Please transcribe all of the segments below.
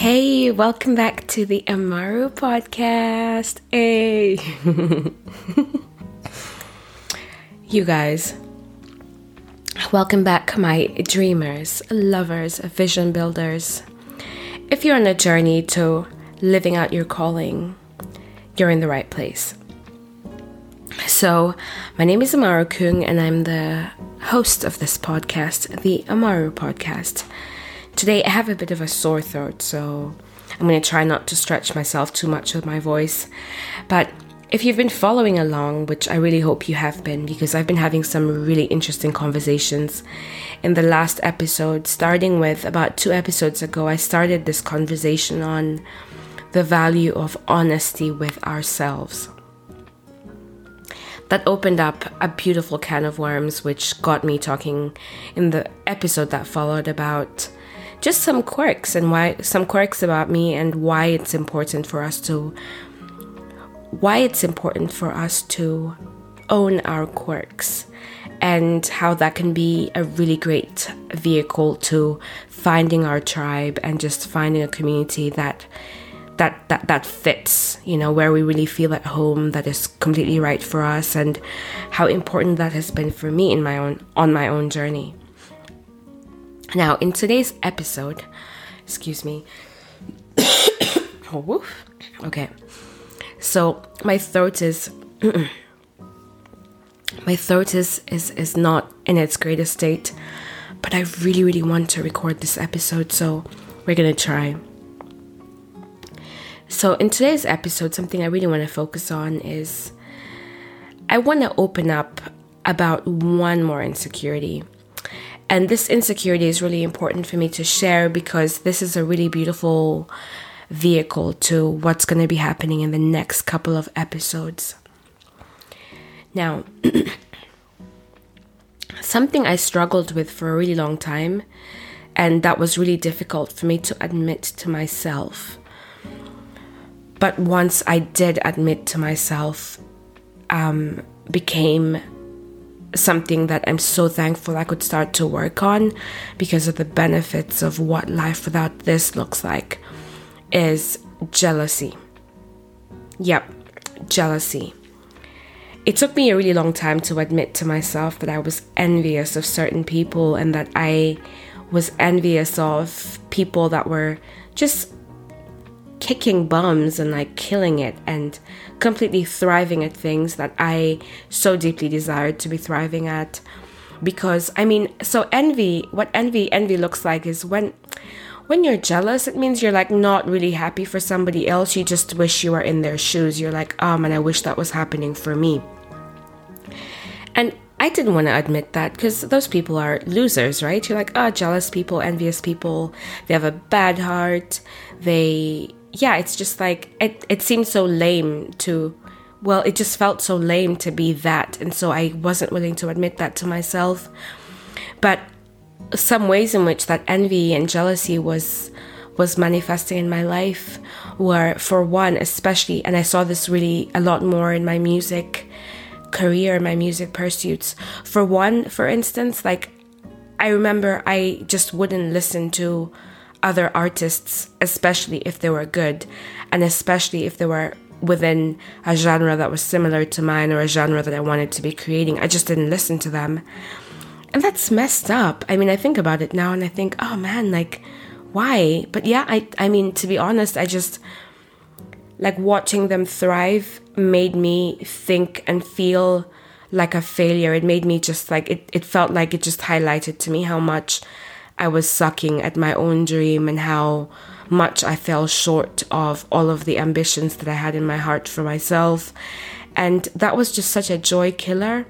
Hey, welcome back to the Amaru podcast. Hey. you guys, welcome back, my dreamers, lovers, vision builders. If you're on a journey to living out your calling, you're in the right place. So, my name is Amaru Küng, and I'm the host of this podcast, the Amaru Podcast. Today, I have a bit of a sore throat, so I'm going to try not to stretch myself too much with my voice. But if you've been following along, which I really hope you have been, because I've been having some really interesting conversations in the last episode, starting with about two episodes ago, I started this conversation on the value of honesty with ourselves. That opened up a beautiful can of worms, which got me talking in the episode that followed about just some quirks and why some quirks about me and why it's important for us to why it's important for us to own our quirks and how that can be a really great vehicle to finding our tribe and just finding a community that that that that fits you know where we really feel at home that is completely right for us and how important that has been for me in my own on my own journey now, in today's episode, excuse me. oh, woof. Okay. So, my throat is my throat is, is is not in its greatest state, but I really really want to record this episode, so we're to try. So, in today's episode, something I really want to focus on is I want to open up about one more insecurity and this insecurity is really important for me to share because this is a really beautiful vehicle to what's going to be happening in the next couple of episodes. Now, something I struggled with for a really long time, and that was really difficult for me to admit to myself. But once I did admit to myself, um, became something that I'm so thankful I could start to work on because of the benefits of what life without this looks like is jealousy. Yep, jealousy. It took me a really long time to admit to myself that I was envious of certain people and that I was envious of people that were just kicking bums and like killing it and completely thriving at things that I so deeply desired to be thriving at. Because I mean, so envy, what envy envy looks like is when when you're jealous, it means you're like not really happy for somebody else. You just wish you were in their shoes. You're like, oh man, I wish that was happening for me. And I didn't want to admit that because those people are losers, right? You're like, oh, jealous people, envious people, they have a bad heart, they yeah, it's just like it it seemed so lame to well, it just felt so lame to be that. And so I wasn't willing to admit that to myself. But some ways in which that envy and jealousy was was manifesting in my life were for one especially and I saw this really a lot more in my music career, my music pursuits. For one, for instance, like I remember I just wouldn't listen to other artists, especially if they were good, and especially if they were within a genre that was similar to mine or a genre that I wanted to be creating. I just didn't listen to them. And that's messed up. I mean, I think about it now and I think, oh man, like, why? But yeah, I, I mean, to be honest, I just, like, watching them thrive made me think and feel like a failure. It made me just like, it, it felt like it just highlighted to me how much I was sucking at my own dream and how much I fell short of all of the ambitions that I had in my heart for myself. And that was just such a joy killer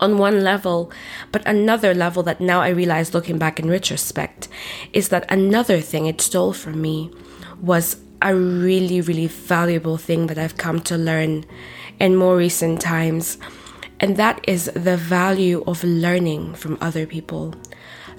on one level, but another level that now I realize looking back in retrospect is that another thing it stole from me was a really, really valuable thing that I've come to learn in more recent times. And that is the value of learning from other people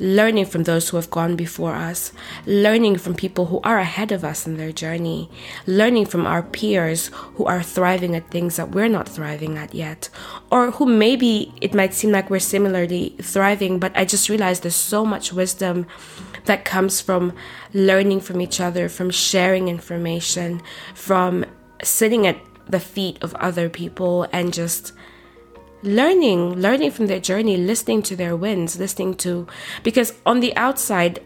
learning from those who have gone before us, learning from people who are ahead of us in their journey, learning from our peers who are thriving at things that we're not thriving at yet, or who maybe it might seem like we're similarly thriving, but I just realized there's so much wisdom that comes from learning from each other, from sharing information, from sitting at the feet of other people and just learning learning from their journey listening to their wins listening to because on the outside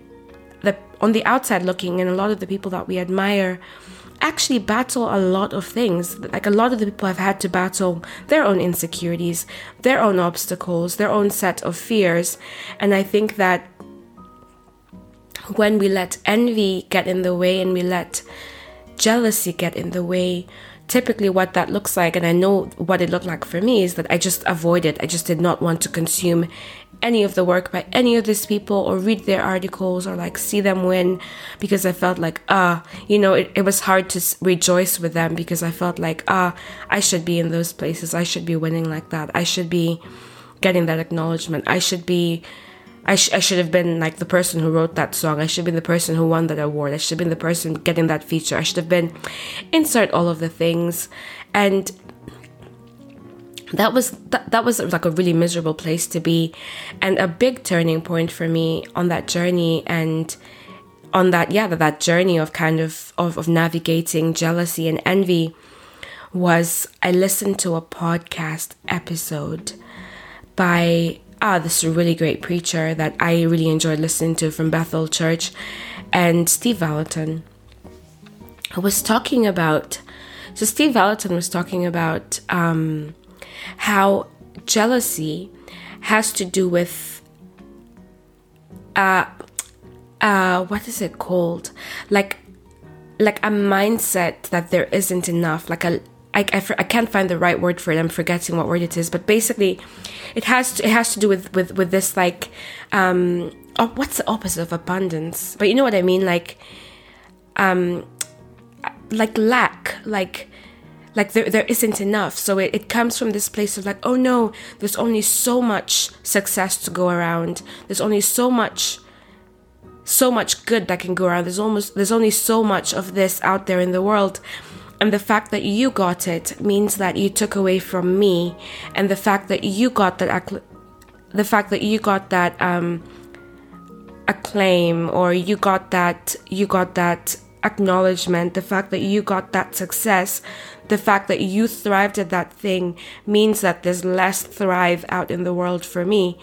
the on the outside looking and a lot of the people that we admire actually battle a lot of things. Like a lot of the people have had to battle their own insecurities their own obstacles their own set of fears. And i think that when we let envy get in the way and we let jealousy get in the way typically what that looks like and i know what it looked like for me is that i just avoided. I just did not want to consume any of the work by any of these people or read their articles or like see them win because i felt like ah uh, you know it, it was hard to rejoice with them because i felt like ah uh, i should be in those places. I should be winning like that. I should be getting that acknowledgement. I should be I, sh- I should have been like the person who wrote that song. I should have been the person who won that award. I should have been the person getting that feature. I should have been insert all of the things. And that was that, that was like a really miserable place to be and a big turning point for me on that journey and on that yeah that, that journey of kind of, of of navigating jealousy and envy was I listened to a podcast episode by ah, this is a really great preacher that I really enjoyed listening to from Bethel Church, and Steve Vallotton was talking about. So Steve Vallotton was talking about um, how jealousy has to do with uh, uh, what is it called? Like, like a mindset that there isn't enough, like a I, I, I, can't find the right word for it. I'm forgetting what word it is, but basically, it has to, it has to do with with with this like um oh, what's the opposite of abundance? But you know what I mean, like um like lack, like like there, there isn't enough. So it, it comes from this place of like oh no there's only so much success to go around. There's only so much so much good that can go around. There's almost there's only so much of this out there in the world and the fact that you got it means that you took away from me. And the fact that you got that, the fact that you got that um, acclaim or you got that, you got that acknowledgement, the fact that you got that success, the fact that you thrived at that thing means that there's less thrive out in the world for me.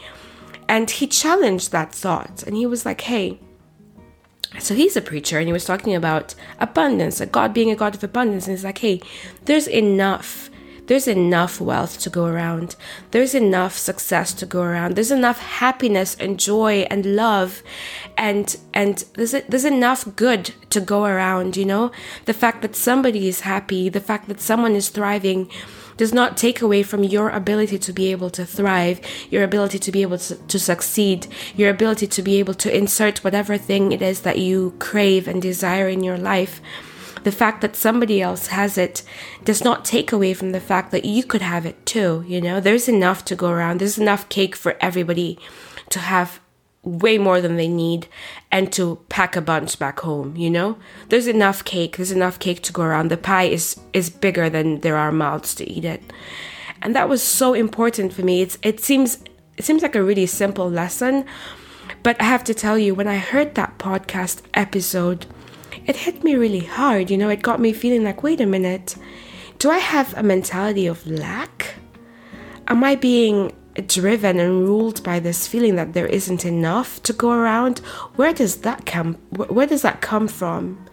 And he challenged that thought and he was like, hey, so he's a preacher and he was talking about abundance, a God being a God of abundance. And he's like, hey, there's enough. There's enough wealth to go around. There's enough success to go around. There's enough happiness and joy and love and and there's there's enough good to go around, you know? The fact that somebody is happy, the fact that someone is thriving, does not take away from your ability to be able to thrive, your ability to be able to, to succeed, your ability to be able to insert whatever thing it is that you crave and desire in your life. The fact that somebody else has it does not take away from the fact that you could have it too. You know, there's enough to go around, there's enough cake for everybody to have way more than they need and to pack a bunch back home you know? There's enough cake there's enough cake to go around. The pie is is bigger than there are mouths to eat it. And that was so important for me. It's it seems it seems like a really simple lesson but i have to tell you when i heard that podcast episode it hit me really hard you know? It got me feeling like wait a minute do i have a mentality of lack? Am i being driven and ruled by this feeling that there isn't enough to go around where does that come where does that come from?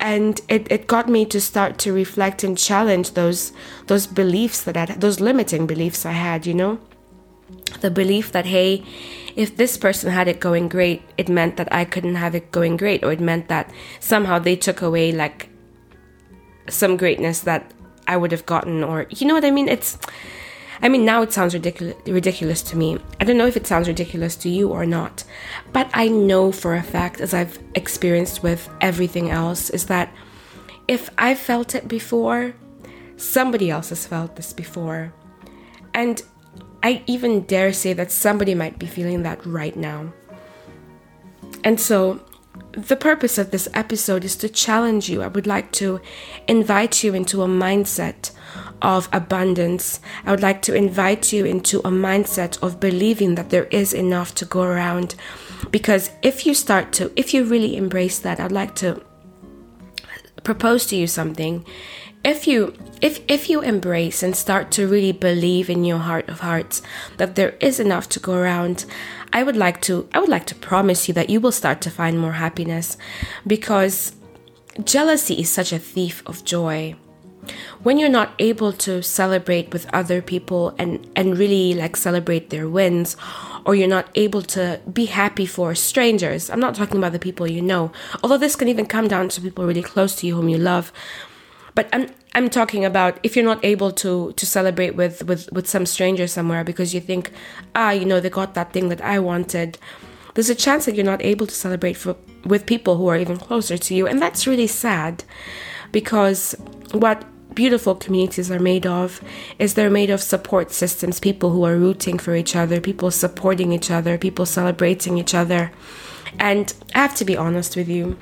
And it, it got me to start to reflect and challenge those those beliefs that I those limiting beliefs I had you know? The belief that hey if this person had it going great it meant that I couldn't have it going great or it meant that somehow they took away like some greatness that I would have gotten or you know what I mean? It's I mean, now it sounds ridiculous, ridiculous to me. I don't know if it sounds ridiculous to you or not, but I know for a fact, as I've experienced with everything else, is that if I've felt it before, somebody else has felt this before. And I even dare say that somebody might be feeling that right now. And so, the purpose of this episode is to challenge you. I would like to invite you into a mindset of abundance. I would like to invite you into a mindset of believing that there is enough to go around. Because if you start to, if you really embrace that, I'd like to propose to you something. If you if if you embrace and start to really believe in your heart of hearts that there is enough to go around, I would like to I would like to promise you that you will start to find more happiness because jealousy is such a thief of joy when you're not able to celebrate with other people and and really like celebrate their wins or you're not able to be happy for strangers i'm not talking about the people you know although this can even come down to people really close to you whom you love. But i'm i'm talking about if you're not able to to celebrate with with with some stranger somewhere because you think ah you know they got that thing that i wanted there's a chance that you're not able to celebrate for, with people who are even closer to you. And that's really sad because what beautiful communities are made of is they're made of support systems, people who are rooting for each other, people supporting each other, people celebrating each other. And I have to be honest with you.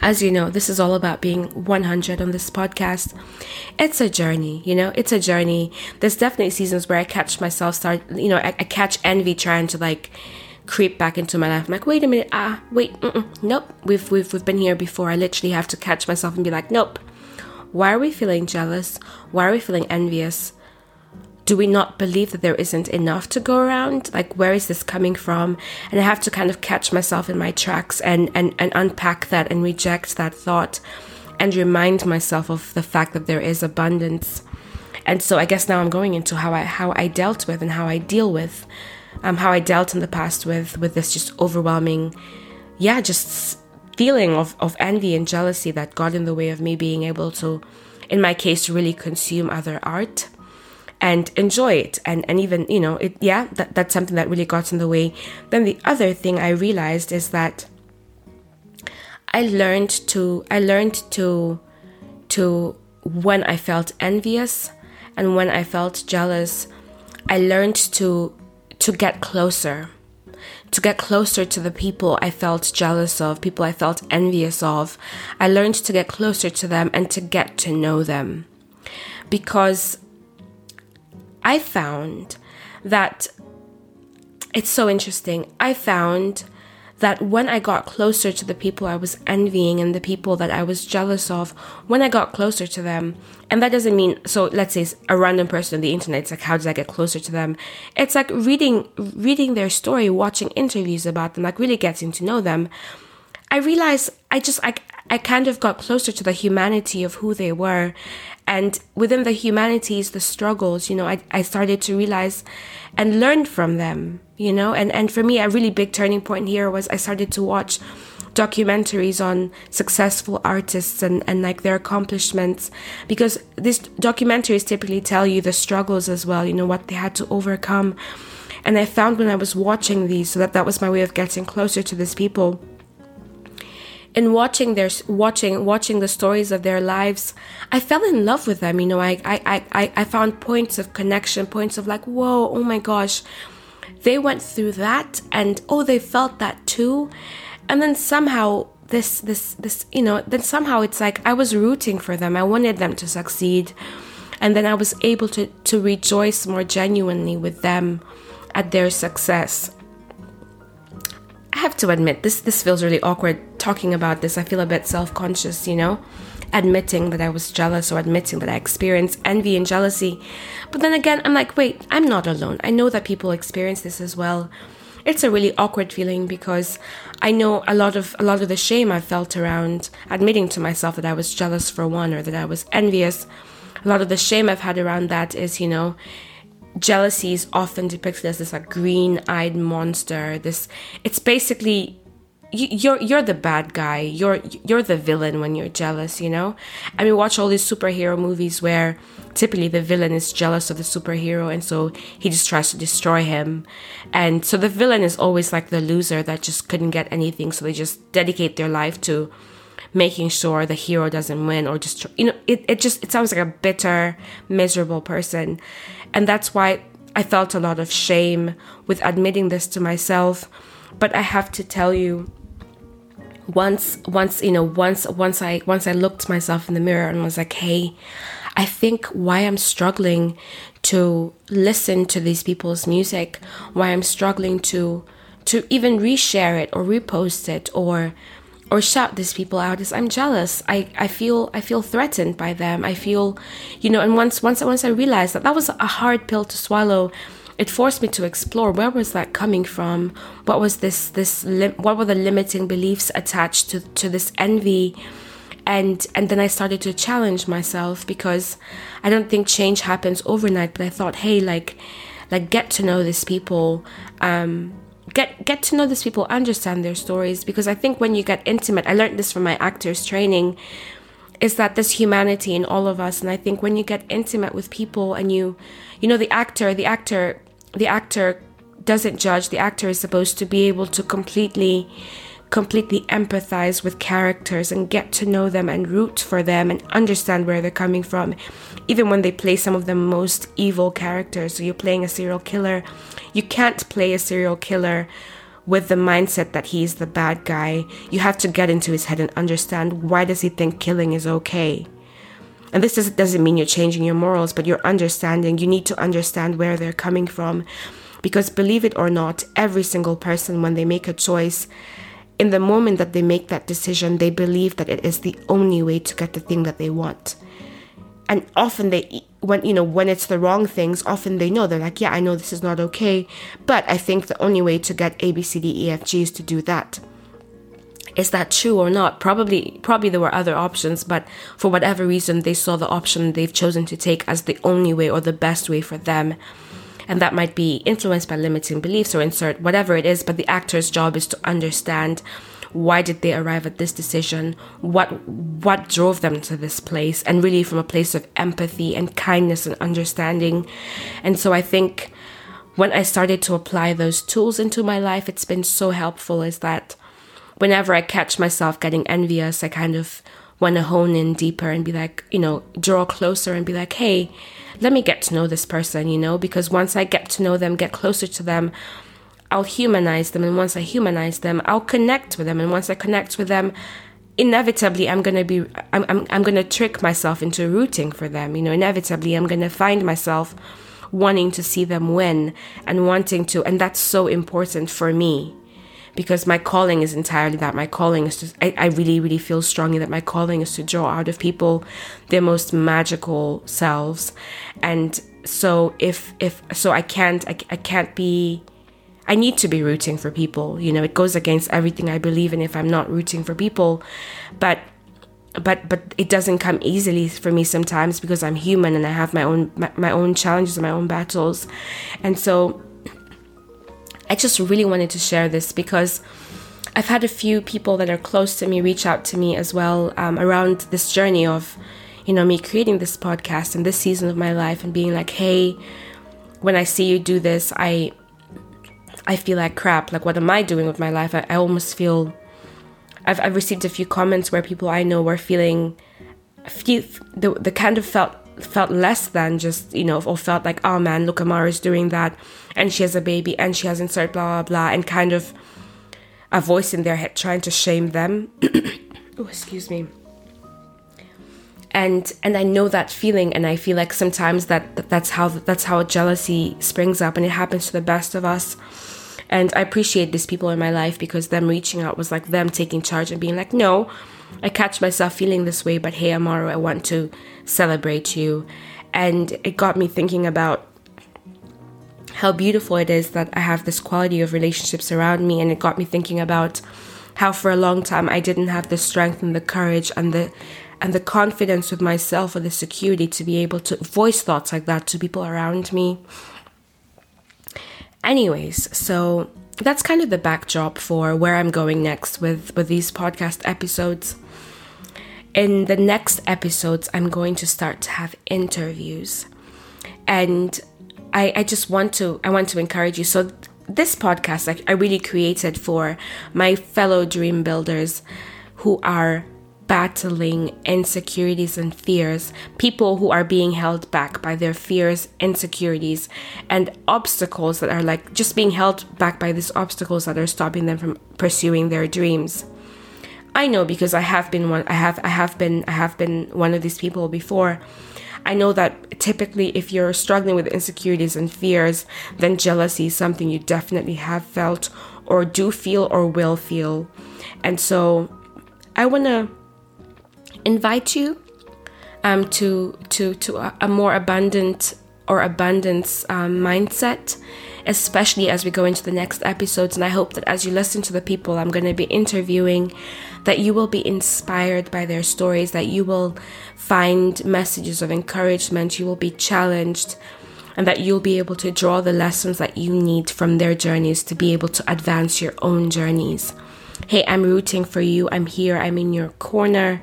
As you know, this is all about being 100 on this podcast. It's a journey, you know, it's a journey. There's definitely seasons where I catch myself start, you know, I, I catch envy trying to like creep back into my life. I'm like, wait a minute, ah, wait, nope, we've, we've, we've been here before. I literally have to catch myself and be like, nope, why are we feeling jealous? Why are we feeling envious? Do we not believe that there isn't enough to go around? Like, where is this coming from? And I have to kind of catch myself in my tracks and, and, and unpack that and reject that thought and remind myself of the fact that there is abundance. And so I guess now I'm going into how I how I dealt with and how I deal with um, how I dealt in the past with with this just overwhelming, yeah, just feeling of, of envy and jealousy that got in the way of me being able to, in my case, really consume other art and enjoy it. And and even you know it yeah that, that's something that really got in the way. Then the other thing i realized is that i learned to i learned to to when i felt envious and when i felt jealous i learned to to get closer to get closer to the people I felt jealous of, people I felt envious of. I learned to get closer to them and to get to know them. Because I found that it's so interesting. I found that when I got closer to the people I was envying and the people that I was jealous of, when I got closer to them, and that doesn't mean so let's say a random person on the internet, it's like how did I get closer to them? It's like reading reading their story, watching interviews about them, like really getting to know them. I realized I just I I kind of got closer to the humanity of who they were. And within the humanities, the struggles, you know, I, I started to realize and learn from them you know? And and for me a really big turning point here was i started to watch documentaries on successful artists and, and like their accomplishments. Because these documentaries typically tell you the struggles as well you know what they had to overcome. And i found when i was watching these so that that was my way of getting closer to these people in watching their watching watching the stories of their lives i fell in love with them you know i i i, I found points of connection points of like whoa oh my gosh. They went through that and oh they felt that too. And then somehow this this this you know then somehow it's like i was rooting for them. I wanted them to succeed. And then i was able to to rejoice more genuinely with them at their success have to admit this this feels really awkward talking about this i feel a bit self-conscious you know admitting that I was jealous or admitting that I experienced envy and jealousy. But then again, I'm like, wait, I'm not alone. I know that people experience this as well. It's a really awkward feeling because I know a lot of a lot of the shame I felt around admitting to myself that I was jealous for one or that I was envious. A lot of the shame I've had around that is, you know, jealousy is often depicted as this like green-eyed monster. This it's basically you're you're the bad guy. You're you're the villain when you're jealous, you know? I mean watch all these superhero movies where typically the villain is jealous of the superhero and so he just tries to destroy him. And so the villain is always like the loser that just couldn't get anything, so they just dedicate their life to making sure the hero doesn't win or just you know, it, it just it sounds like a bitter, miserable person. And that's why I felt a lot of shame with admitting this to myself. But I have to tell you once once you know once once i once i looked myself in the mirror and was like hey I think why I'm struggling to listen to these people's music, why I'm struggling to to even reshare it or repost it or or shout these people out is I'm jealous. I, I feel I feel threatened by them. I feel, you know, and once once once I realized that that was a hard pill to swallow, it forced me to explore where was that coming from. What was this this what were the limiting beliefs attached to to this envy, and and then I started to challenge myself because I don't think change happens overnight. But I thought, hey, like like get to know these people. Um, get get to know these people, understand their stories because I think when you get intimate, I learned this from my actors training is that this humanity in all of us. And I think when you get intimate with people and you you know the actor the actor the actor doesn't judge. The actor is supposed to be able to completely completely empathize with characters and get to know them and root for them and understand where they're coming from even when they play some of the most evil characters so you're playing a serial killer you can't play a serial killer with the mindset that he's the bad guy. You have to get into his head and understand why does he think killing is okay. And this doesn't mean you're changing your morals, but you're understanding. You need to understand where they're coming from. Because believe it or not, every single person, when they make a choice, in the moment that they make that decision, they believe that it is the only way to get the thing that they want. And often they when you know when it's the wrong things often they know they're like yeah i know this is not okay. But i think the only way to get a b c d e f g is to do that. Is that true or not? Probably probably there were other options but for whatever reason they saw the option they've chosen to take as the only way or the best way for them and that might be influenced by limiting beliefs or insert whatever it is but the actor's job is to understand why did they arrive at this decision what what drove them to this place and really from a place of empathy and kindness and understanding. And so i think when i started to apply those tools into my life it's been so helpful is that whenever i catch myself getting envious i kind of want to hone in deeper and be like you know draw closer and be like hey let me get to know this person you know because once i get to know them get closer to them I'll humanize them. And once I humanize them, I'll connect with them. And once I connect with them, inevitably I'm gonna be I'm I'm, I'm gonna trick myself into rooting for them. You know, inevitably I'm gonna find myself wanting to see them win and wanting to and that's so important for me because my calling is entirely that my calling is just I, I really really feel strongly that my calling is to draw out of people their most magical selves and so if if so i can't I, I can't be I need to be rooting for people. You know, it goes against everything I believe in if I'm not rooting for people. But but but it doesn't come easily for me sometimes because I'm human and I have my own my, my own challenges and my own battles. And so I just really wanted to share this because I've had a few people that are close to me reach out to me as well um, around this journey of, you know, me creating this podcast and this season of my life and being like, hey, when I see you do this, I I feel like crap. Like, what am I doing with my life? I, I almost feel. I've, I've received a few comments where people I know were feeling, feel, the, the kind of felt felt less than just you know or felt like oh man look Amaru's doing that and she has a baby and she has insert blah blah blah and kind of a voice in their head trying to shame them. Oh excuse me. And and I know that feeling and I feel like sometimes that that's how that's how jealousy springs up and it happens to the best of us. And I appreciate these people in my life because them reaching out was like them taking charge and being like, no, I catch myself feeling this way, but hey, Amaru, I want to celebrate you. And it got me thinking about how beautiful it is that I have this quality of relationships around me. And it got me thinking about how for a long time I didn't have the strength and the courage and the and the confidence with myself or the security to be able to voice thoughts like that to people around me Anyways, so that's kind of the backdrop for where I'm going next with, with these podcast episodes. In the next episodes, I'm going to start to have interviews. And I, I just want to I want to encourage you. So this podcast I, I really created for my fellow dream builders who are battling insecurities and fears, people who are being held back by their fears, insecurities, and obstacles that are like just being held back by these obstacles that are stopping them from pursuing their dreams. I know because I have been one I have I have been I have been one of these people before. I know that typically, if you're struggling with insecurities and fears, then jealousy is something you definitely have felt or do feel or will feel. And so I want to invite you um, to, to, to a, more abundant or abundance um, mindset especially as we go into the next episodes. And I hope that as you listen to the people I'm going to be interviewing, that you will be inspired by their stories, that you will find messages of encouragement, you will be challenged, and that you'll be able to draw the lessons that you need from their journeys to be able to advance your own journeys. Hey, I'm rooting for you. I'm here. I'm in your corner.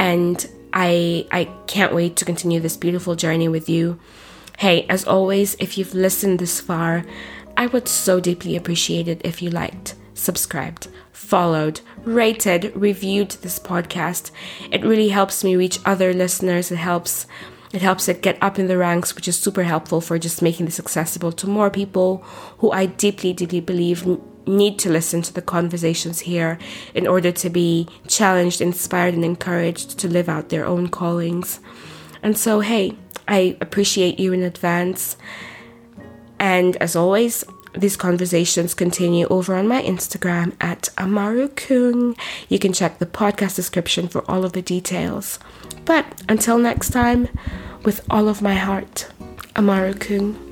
And I I can't wait to continue this beautiful journey with you. Hey, as always, if you've listened this far, I would so deeply appreciate it if you liked, subscribed, followed, rated, reviewed this podcast. It really helps me reach other listeners. It helps it helps it get up in the ranks, which is super helpful for just making this accessible to more people who I deeply, deeply believe need to listen to the conversations here in order to be challenged, inspired, and encouraged to live out their own callings. And so, hey, I appreciate you in advance. And as always, these conversations continue over on my Instagram at Amaru Küng. You can check the podcast description for all of the details. But until next time, with all of my heart, Amaru Küng.